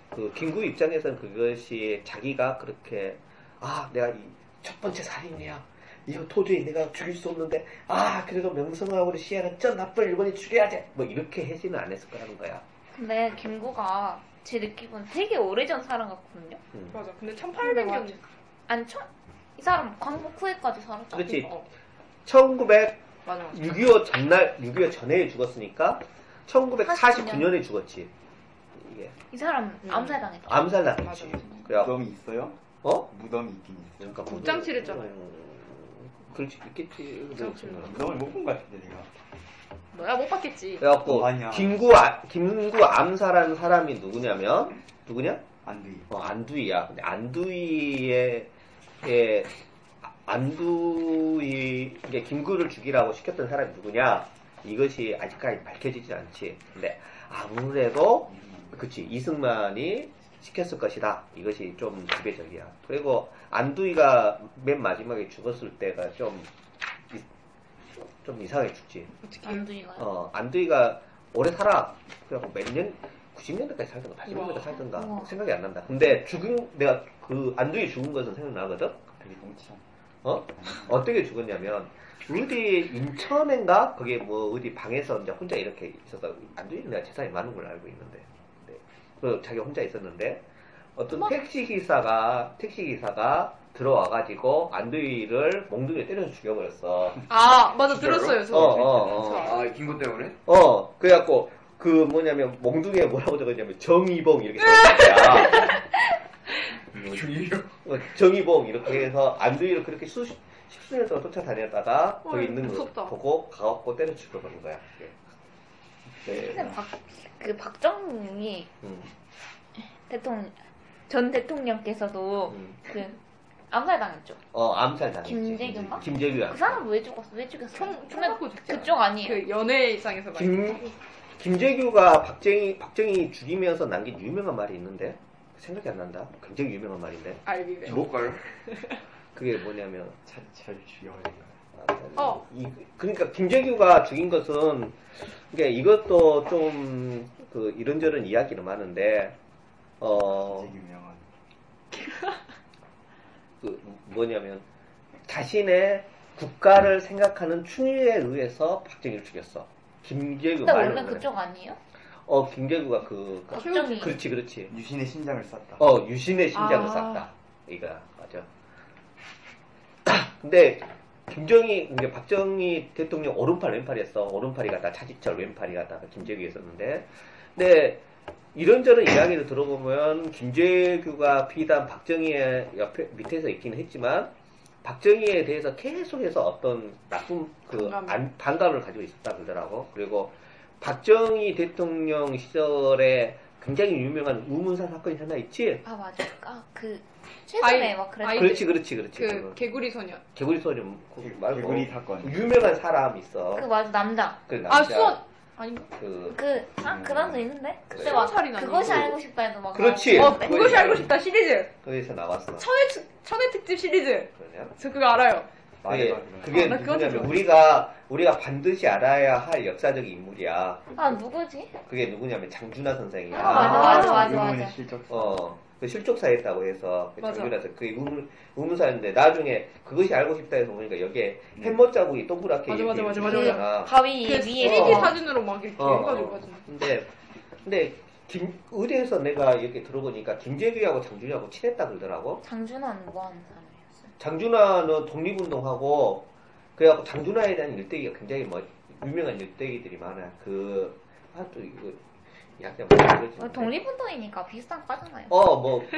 그 김구 입장에서는 그것이 자기가 그렇게 아 내가 이 첫 번째 살인이야. 이거 도저히 내가 죽일 수 없는데 아 그래도 명성하고 시야는 저 나쁜 일본이 죽여야 돼뭐 이렇게 하지는 않았을 거라는 거야. 근데 김구가 제 느낌은 되게 오래전 사람 같거든요. 음. 맞아. 근데 근데 1800년 맞아. 아니 천, 이 사람 광복 후에까지 살았잖아. 그렇지 어, 1900 맞아 맞아. 6.25 전날, 6.25 전에 죽었으니까 1949년에 죽었지. 이게 이 사람 음. 암살당했죠. 암살 당했지. 맞아, 맞아. 그래 무덤이 있어요? 어? 무덤이 있긴 있어요. 그러니까 복장 칠했잖아요. 음, 그렇지 있겠지. 복장 그렇지. 칠했- 무덤을 못본 것 같은데 내가. 너야 못 봤겠지. 그래갖고 어, 아니야. 김구 아, 김구 암살한 사람이 누구냐면 누구냐? 안두이. 어, 안두이야. 근데 안두이의 예, 안두이 이게 김구를 죽이라고 시켰던 사람이 누구냐? 이것이 아직까지 밝혀지지 않지. 근데 아무래도 그치 이승만이 시켰을 것이다. 이것이 좀 지배적이야. 그리고 안두이가 맨 마지막에 죽었을 때가 좀, 이- 좀 이상하게 죽지. 어떻게 안두이가요. 어, 안두이가 오래 살아. 그래갖고 몇 년, 90년대까지 살던가, 80년대까지 우와. 살던가. 우와. 생각이 안 난다. 근데 죽은, 내가 그 안두이 죽은 것은 생각나거든? 되게 똥치잖아. 어? 어떻게 죽었냐면, 어디 인천인가? 그게 뭐 어디 방에서 이제 혼자 이렇게 있어서, 안두이는 내가 재산이 많은 걸로 알고 있는데. 네. 그 자기 혼자 있었는데, 어떤 어머. 택시 기사가, 택시 기사가 들어와 가지고 안두이를 몽둥이에 때려서 죽여버렸어. 아 맞아 진짜로? 들었어요. 저. 어, 어, 어. 저. 아 김구 때문에? 어, 그래갖고, 그 뭐냐면, 몽둥이에 뭐라고 적었냐면, 정의봉 이렇게. 중이요. 어, 정의봉 이렇게 해서 안두이를 그렇게 수, 십수년 동안 쫓아다녔다가, 어, 거기 있는 거 무섭다. 보고, 가갖고 때려 죽여버린 거야. 네. 근데 박, 그 박정희 음, 대통령, 전 대통령께서도 음. 그 암살당했죠. 어, 암살 당했지. 김재규인가? 김재규야. 그 사람 왜 죽었어? 왜 죽였어? 총, 총 죽지 그쪽 아니에요. 그 연예상에서 많이. 김, 김재규가 박정희, 박정희 죽이면서 남긴 유명한 말이 있는데, 생각이 안 난다. 굉장히 유명한 말인데. 알비베. 뭘까요? 그게 뭐냐면, 차철 죽여버린 어. 이, 그러니까 김재규가 죽인 것은 이게 이것도 좀 그 이런저런 이야기는 많은데 어 유명한. 그 뭐냐면 자신의 국가를 생각하는 충의에 의해서 박정희를 죽였어. 김재규 근데 말로 원래 그래. 그쪽 아니에요? 어 김재규가 그, 그 박정희. 그렇지 그렇지. 유신의 심장을 쐈다. 어 유신의 심장을 아. 쐈다. 이거야 맞아. 근데 김정희 이제 박정희 대통령 오른팔 왼팔이었어. 오른팔이 갔다 차지철 왼팔이 갔다가 김재규였었는데 근데 이런저런 이야기를 들어보면 김재규가 비단 박정희의 옆에 밑에서 있기는 했지만 박정희에 대해서 계속해서 어떤 나쁜 그. 안- 반감을 가지고 있었다 그러더라고. 그리고 박정희 대통령 시절에 굉장히 유명한 우문산 사건이 하나 있지. 아 맞아. 아그 최근에 아이- 막 그랬어. 아이- 그렇지, 그렇지, 그렇지. 그 그거. 개구리 소년. 개구리 소년 거기 말고 개구리 사건. 유명한 사람 있어. 그 맞아 남자. 그아 남자. 수원 아닌가? 그 그 아 그 남자 있는데 그때 그래. 막 수원살인 그것이 아니고. 알고 싶다 해도 막 그렇지. 어 그거지. 그것이 알고 싶다 시리즈. 거기서 나왔어. 천의 특- 천의 특집 시리즈. 그러냐? 저 그거 알아요. 그게, 말해봐, 그럼. 그게 아, 나 그건 누구냐면. 우리가 우리가 반드시 알아야 할 역사적 인물이야. 아 누구지? 그게 누구냐면 장준하 선생이야. 아, 맞아, 맞아, 맞아, 맞아. 실적. 어, 그 실족사했다고 해서 그선 그게 의문 의문사인데 나중에 그것이 알고 싶다 해서 보니까 여기에 햄머 자국이 동그랗게 맞아, 이렇게 맞아, 맞아, 그 맞아, 있잖아. 바위 그 위에 3D 어. 사진으로 막 이렇게 어, 해가지고 어. 맞아. 근데 근데 김 의대에서 내가 이렇게 들어보니까 김재규하고 장준하고 친했다 그러더라고. 장준환 뭐 하는 사람이었어요? 장준하는 독립운동하고 그래갖고 장준하에 대한 일대기가 굉장히 뭐 유명한 일대기들이 많아. 그, 아, 또 이거, 그러지. 어, 독립운동이니까 비슷한 과잖아요. 어, 뭐.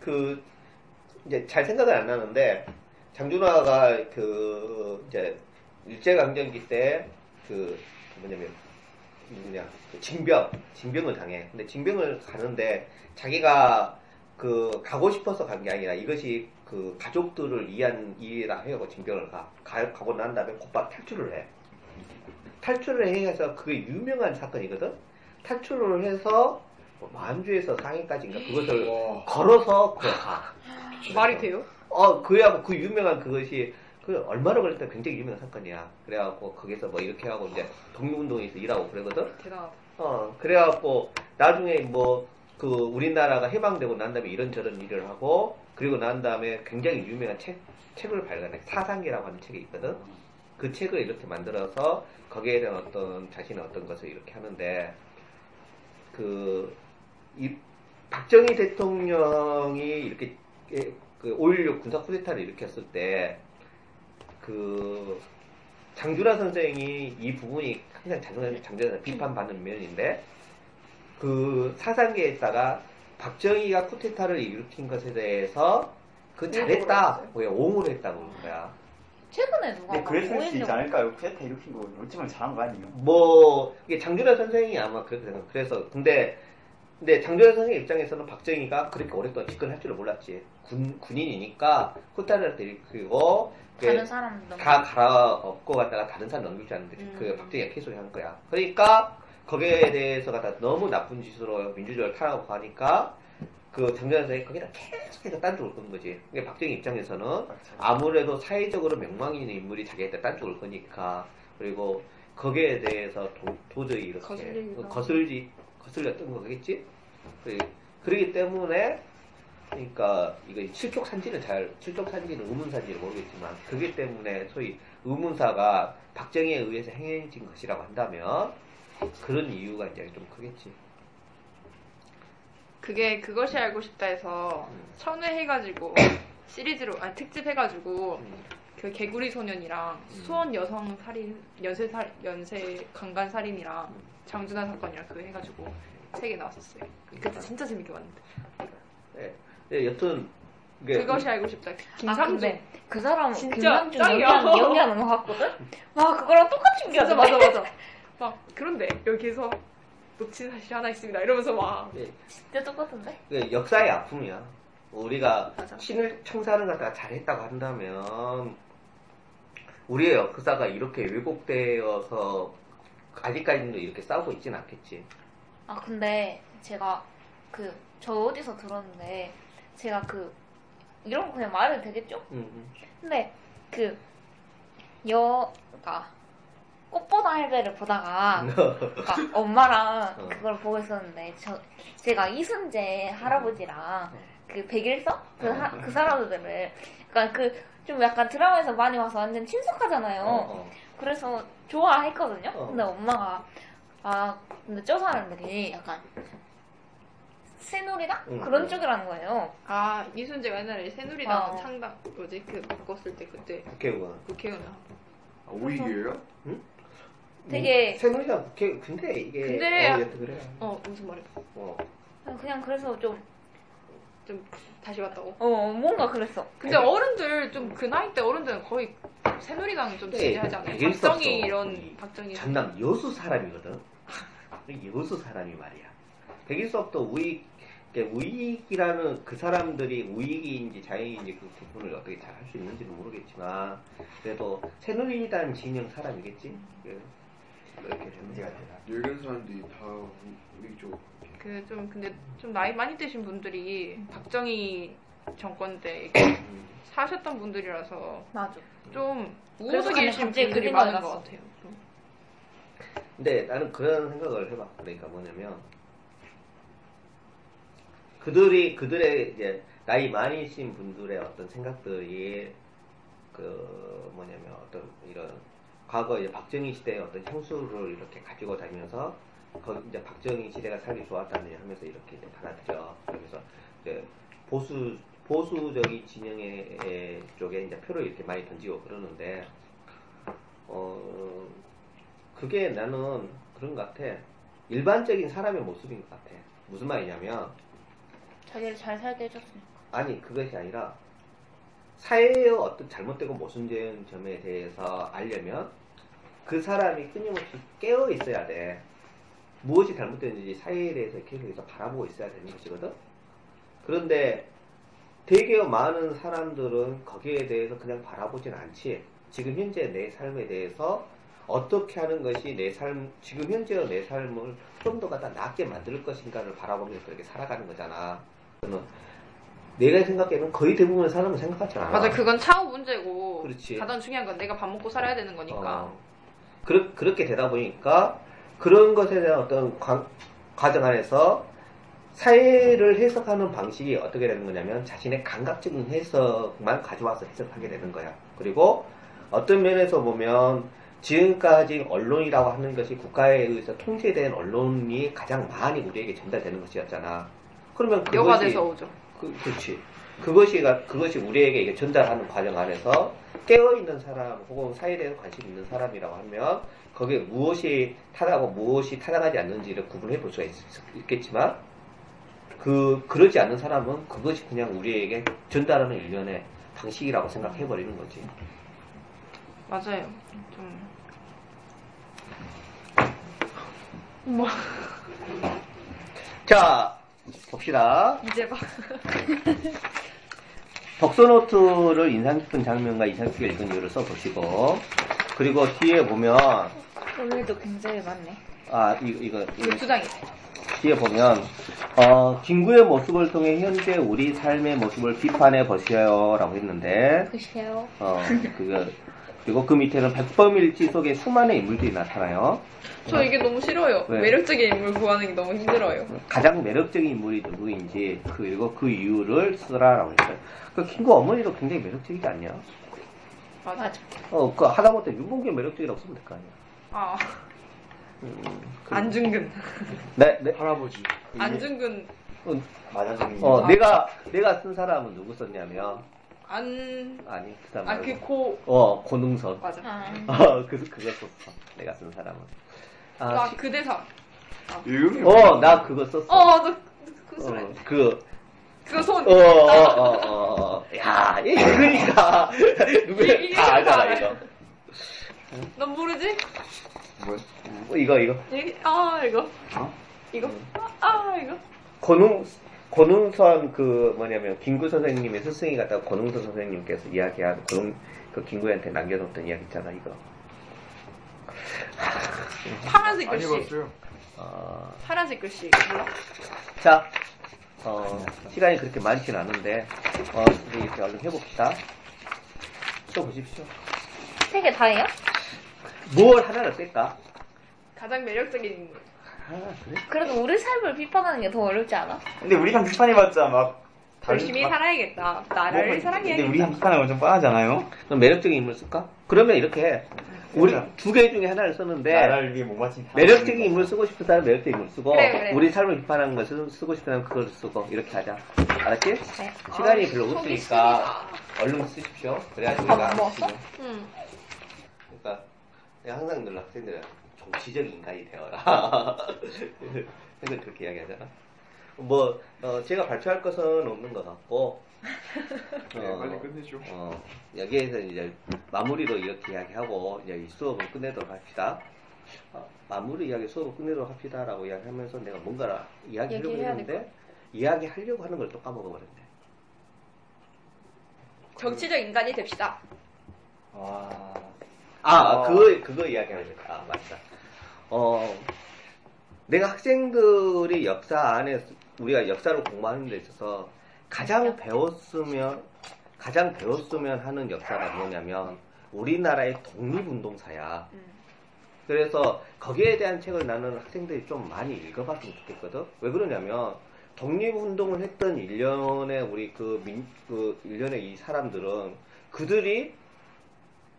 그, 이제 잘 생각은 안 나는데, 장준하가 그, 이제, 일제강점기 때, 그, 뭐냐면, 뭐냐, 그 징병, 징병을 당해. 근데 징병을 가는데, 자기가 그, 가고 싶어서 간 게 아니라, 이것이 그, 가족들을 위한 일이라 해요. 징병을 가. 가, 가고 난 다음에 곧바로 탈출을 해. 탈출을 해서 그게 유명한 사건이거든? 탈출을 해서, 뭐 만주에서 상해까지인가 그것을 와. 걸어서 그걸 가. 말이 돼요? 어, 그래갖고 그 유명한 그것이 그 얼마나 걸렸다 굉장히 유명한 사건이야. 그래갖고 거기서 뭐 이렇게 하고 이제 독립운동에서 일하고 그러거든. 대단하다. 어, 그래갖고 나중에 뭐 그 우리나라가 해방되고 난 다음에 이런저런 일을 하고 그리고 난 다음에 굉장히 유명한 책 책을 발간해 사상기라고 하는 책이 있거든. 그 책을 이렇게 만들어서 거기에 대한 어떤 자신의 어떤 것을 이렇게 하는데 그 이 박정희 대통령이 이렇게 예, 그5.16 군사 쿠데타를 일으켰을 때 그 장준하 선생이 이 부분이 항상 장준하 비판받는 면인데 그 사상계에다가 박정희가 쿠데타를 일으킨 것에 대해서 그 잘했다, 옹호를 했다고 그러는 거야. 최근에 누가 근데 막 그랬을 수 있지 않을까요? 쿠데타 일으킨 거 얼마나 잘한 거 아니에요? 뭐 이게 장준하 선생이 아마 그렇게 생각. 그래서 근데 근데 장준하 선생 입장에서는 박정희가 그렇게 오랫동안 집권할 줄을 몰랐지. 군 군인이니까 쿠데타를 일으키고 이게 다른 사람들 다 갈아엎고 갔다가 다른 사람 넘길 줄 알았는데 음. 그 박정희가 계속 한 거야. 그러니까 거기에 대해서 갖다 너무 나쁜 짓으로 민주주의를 타라고 하니까 그 선생이 거기다 계속해서 딴쪽을 건 거지. 그러니까 박정희 입장에서는 아무래도 사회적으로 명망 있는 인물이 자기한테 딴쪽을 거니까 그리고 거기에 대해서 도, 저히 이렇게 하고. 거슬지 거슬렸던 거겠지. 그리- 그러기 때문에 그러니까 이거 칠족 산지는 잘 칠족 산지는 의문사인지는 모르겠지만 그렇기 때문에 소위 의문사가 박정희에 의해서 행해진 것이라고 한다면 그런 이유가 이제 좀 크겠지. 그게 그것이 알고 싶다 해서 음. 천회 해가지고 시리즈로 아니 특집 해가지고 음. 그 개구리 소년이랑 수원 여성 살인 연쇄 살 연쇄 강간 살인이랑 음. 장준하 사건이랑 그거 해가지고 세 개 나왔었어요. 그때 진짜 재밌게 봤는데. 네. 네, 여튼 이게 그것이 알고 싶다. 아 김상중 근데 그 사람 진짜 김상중 짱이야. 연기하는 연기하는 것 같거든? 와 그거랑 똑같이 연기하더라 맞아 맞아. 막 그런데 여기서 놓친 사실이 하나 있습니다. 이러면서 막 네, 진짜 똑같은데? 그 역사의 아픔이야. 우리가 맞아. 신을 청산을 갖다가 잘했다고 한다면 우리의 역사가 이렇게 왜곡되어서 아직까지도 이렇게 싸우고 있진 않겠지. 아 근데 제가 그 저 어디서 들었는데 제가 그 이런 거 그냥 말해도 되겠죠? 음, 음. 근데 그 여가 꽃보다 할배를 보다가 그러니까 엄마랑 어. 그걸 보고 있었는데 저 제가 이순재 할아버지랑 그 백일서 그, 하- 그 사람들을 그러니까 그 좀 약간 드라마에서 많이 와서 완전 친숙하잖아요. 어, 어. 그래서 좋아했거든요. 어. 근데 엄마가 아 근데 저 사람들이 약간 새누리당 응, 그런 응. 쪽이라는 거예요. 아 이순재가 옛날에 새누리당 어. 창당 뭐지 그 바꿨을 때 그때 국회의원. 국회의원 아, 오이게요? 되게- 뭐, 새누리당 국회 근데 이게 근데- 어, 여튼 그래. 어 무슨 말이야? 어. 그냥 그래서 좀 좀 다시 왔다고. 어, 뭔가 그랬어. 근데 어른들 좀 그 나이 때 어른들은 거의 새누리당 좀 네, 지지하지 않아요? 되게 있었어. 박정희 이런 박정희 전남 여수 사람이거든. 여수 사람이 말이야. 백일섭도 우익, 이렇게 우익이라는 그 사람들이 우익인지 자익인지 그 구분을 어떻게 잘 할 수 있는지는 모르겠지만 그래도 새누리당 진영 사람이겠지. 예. 이렇게 됩니다. 되나? 늙은 사람들이 다 우리 쪽. 그 좀 근데 좀 나이 많이 드신 분들이 박정희 정권 때 음. 사셨던 분들이라서 맞아. 좀 그냥 계신 갑자기 분들이 그 많은 것. 같아요. 좀. 근데 나는 그런 생각을 해봐. 그러니까 뭐냐면 그들이 그들의 이제 나이 많이신 분들의 어떤 생각들이 그 뭐냐면 어떤 이런 과거 이제 박정희 시대의 어떤 향수를 이렇게 가지고 다니면서 거 이제 박정희 시대가 살기 좋았다느냐 하면서 이렇게 이제 받아들여. 그래서 이제 보수 보수적인 진영의 에, 쪽에 이제 표를 이렇게 많이 던지고 그러는데 어 그게 나는 그런 것 같아. 일반적인 사람의 모습인 것 같아. 무슨 말이냐면 자기를 잘 살게 해줬으니까. 아니 그것이 아니라 사회의 어떤 잘못되고 모순된 점에 대해서 알려면 그 사람이 끊임없이 깨어 있어야 돼. 무엇이 잘못됐는지 사회에 대해서 계속해서 바라보고 있어야 되는 것이거든. 그런데 되게 많은 사람들은 거기에 대해서 그냥 바라보진 않지. 지금 현재 내 삶에 대해서 어떻게 하는 것이 내 삶, 지금 현재의 내 삶을 좀 더 갖다 낫게 만들 것인가를 바라보면서 그렇게 살아가는 거잖아. 내가 생각에는 거의 대부분의 사람은 생각하지 않아. 맞아, 그건 차후 문제고. 그렇지. 가장 중요한 건 내가 밥 먹고 살아야 되는 거니까. 어, 그렇, 그렇게 되다 보니까 그런 것에 대한 어떤 관- 과정 안에서 사회를 해석하는 방식이 어떻게 되는 거냐면 자신의 감각적인 해석만 가져와서 해석하게 되는 거야. 그리고 어떤 면에서 보면 지금까지 언론이라고 하는 것이 국가에 의해서 통제된 언론이 가장 많이 우리에게 전달되는 것이었잖아. 그러면 그것이 여과돼서 오죠. 그, 그렇지. 그것이, 그것이 우리에게 이게 전달하는 과정 안에서 깨어있는 사람 혹은 사회에 대해서 관심 있는 사람이라고 하면 거기에 무엇이 타당하고 무엇이 타당하지 않는지를 구분해 볼 수가 있, 겠지만 그, 그러지 않는 사람은 그것이 그냥 우리에게 전달하는 일련의 방식이라고 생각해 버리는 거지. 맞아요. 좀. 뭐, 자, 봅시다. 이제 막. 독서노트를 인상 깊은 장면과 인상 깊게 읽은 이유를 써보시고, 그리고 뒤에 보면, 오늘도 굉장히 많네. 아, 이거, 이거, 이거 이거 두 장이네. 뒤에 보면 어, 김구의 모습을 통해 현재 우리 삶의 모습을 비판해 보세요라고 했는데 글쎄요. 어, 그거 그리고 그 밑에는 백범일지 속에 수많은 인물들이 나타나요. 저 이게 너무 싫어요. 왜? 매력적인 인물 구하는 게 너무 힘들어요. 가장 매력적인 인물이 누구인지 그리고 그 이유를 쓰라라고 했어요. 그 김구 어머니도 굉장히 매력적이지 않냐? 맞아. 맞아. 어, 그 하다못해 윤봉규 매력적이라고 쓰면 될 거 아니야. 아, 음, 그- 안중근. 네, 네. 할아버지. 안중근. 맞아주는 어, 내가 내가 쓴 사람은 누구 썼냐면 안. 아니 그 사람 아, 말고. 그 고. 어 고능선. 맞아. 아, 어, 그, 그거 썼어. 내가 쓴 사람은. 아, 아, 시- 그 대사. 이름이 어, 나 그거 썼어. 어, 너, 그 소리. 어, 그, 그 손. 어, 어, 어, 어, 어. 야, 이 그러니까. 누구, 이- 이게 다 알잖아, 다 이거. 넌 모르지? 뭐야? 어, 이거, 이거. 이- 아, 이거. 어? 이거. 아, 이거. 권웅, 권웅선 그 뭐냐면, 김구 선생님의 스승이 갔다가 권웅선 선생님께서 이야기한 권웅, 그 김구한테 남겨놓던 이야기 있잖아, 이거. 파란색 안 글씨. 읽었어요. 어, 파란색 글씨. 몰라? 자, 어, 시간이 그렇게 많지는 않은데, 어, 우리 이렇게 얼른 해봅시다. 또 보십시오. 세 개 다예요? 뭘 하나를 뺄까? 가장 매력적인. 아, 그래? 그래도 우리 삶을 비판하는 게 더 어렵지 않아? 근데 우리가 비판해봤자 막 다른- 열심히 막- 살아야겠다. 나를 뭐, 사랑해야겠다. 근데 우리가 비판하는 건좀 뻔하잖아요. 그럼 매력적인 인물 쓸까? 그러면 이렇게 해. 우리 그래. 두개 중에 하나를 쓰는데 나라를 위해 못 맞힌 사람. 매력적인 인물 쓰고 싶은 사람 매력적인 인물 쓰고 그래, 그래. 우리 삶을 비판하는 것을 쓰고 싶은 사람 그걸 쓰고 이렇게 하자. 알았지? 네. 시간이 아, 별로 속이 없으니까 얼른 쓰십시오. 그래야지 밥 우리가 안 먹었어? 응. 그러니까 내가 항상 늘 학생들은 정치적 인간이 되어라. 항상 그렇게 이야기하잖아. 뭐 어, 제가 발표할 것은 없는 것 같고 네, 어, 빨리 끝내죠. 어, 여기에서 이제 마무리로 이렇게 이야기하고 이제 이 수업을 끝내도록 합시다. 어, 마무리 이야기 수업을 끝내도록 합시다라고 이야기하면서 내가 이야기하려고 얘기해야 했는데 이야기하려고 하는 걸 또 까먹어버렸네. 정치적 인간이 됩시다. 와. 아, 어. 그거, 그거 이야기하는 거다. 아, 맞다. 어, 내가 학생들이 역사 안에, 우리가 역사를 공부하는 데 있어서 가장 배웠으면, 가장 배웠으면 하는 역사가 뭐냐면, 우리나라의 독립운동사야. 음. 그래서 거기에 대한 책을 나는 학생들이 좀 많이 읽어봤으면 좋겠거든. 왜 그러냐면, 독립운동을 했던 일련의 우리 그 민, 그 일련의 이 사람들은 그들이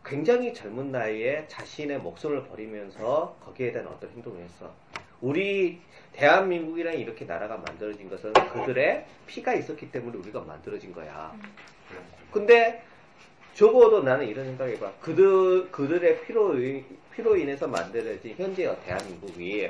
굉장히 젊은 나이에 자신의 목숨을 버리면서 거기에 대한 어떤 행동을 했어. 우리 대한민국이라는 이렇게 나라가 만들어진 것은 그들의 피가 있었기 때문에 우리가 만들어진 거야. 근데 적어도 나는 이런 생각해봐. 그들, 그들의 피로, 피로 인해서 만들어진 현재의 대한민국이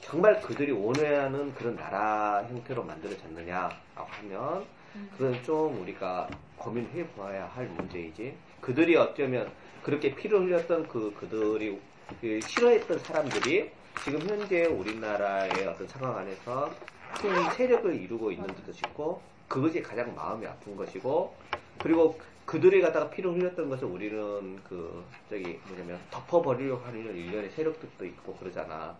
정말 그들이 원하는 그런 나라 형태로 만들어졌느냐라고 하면 그건 좀 우리가 고민해 보아야 할 문제이지. 그들이 어쩌면 그렇게 피를 흘렸던 그, 그들이 그 싫어했던 사람들이 지금 현재 우리나라의 어떤 상황 안에서 큰 세력을 이루고 있는 듯도 싶고 그것이 가장 마음이 아픈 것이고 그리고 그들이 갖다가 피를 흘렸던 것을 우리는 그 저기 뭐냐면 덮어버리려고 하는 일련의 세력들도 있고 그러잖아.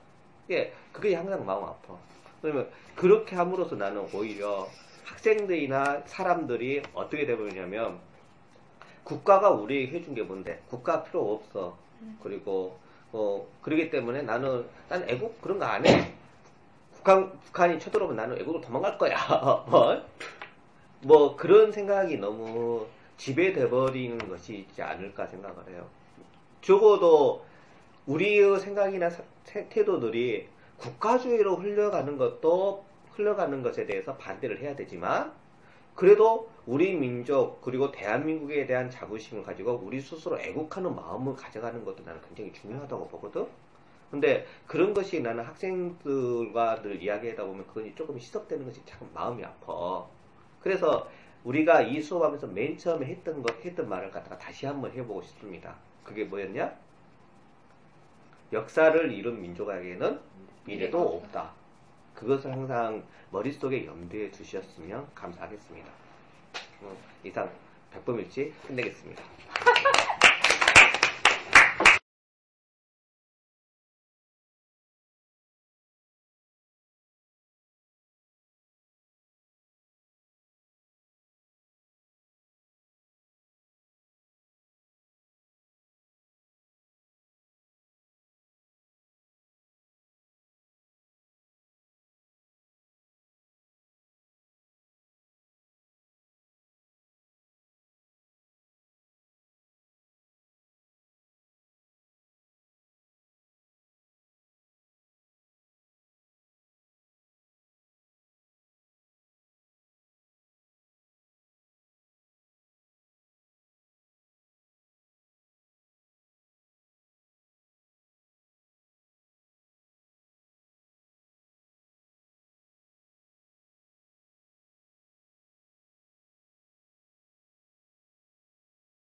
예, 그게 항상 마음 아파. 그러면 그렇게 함으로써 나는 오히려 학생들이나 사람들이 어떻게 되버리냐면 국가가 우리에게 해준 게 뭔데? 국가 필요 없어. 그리고 어 그러기 때문에 나는 난 애국 그런 거 안 해. 북한 북한이 쳐들어오면 나는 애국으로 도망갈 거야. 뭐, 뭐 그런 생각이 너무 지배돼 버리는 것이 있지 않을까 생각을 해요. 적어도 우리의 생각이나 태도들이 국가주의로 흘러가는 것도 흘러가는 것에 대해서 반대를 해야 되지만 그래도 우리 민족 그리고 대한민국에 대한 자부심을 가지고 우리 스스로 애국하는 마음을 가져가는 것도 나는 굉장히 중요하다고 보거든. 근데 그런 것이 나는 학생들과 늘 이야기하다 보면 그것이 조금 희석되는 것이 참 마음이 아파. 그래서 우리가 이 수업하면서 맨 처음에 했던 것, 했던 말을 갖다가 다시 한번 해보고 싶습니다. 그게 뭐였냐? 역사를 이룬 민족에게는 미래도 없다. 그것을 항상 머릿속에 염두에 두셨으면 감사하겠습니다. 어, 이상 백범일치 끝내겠습니다.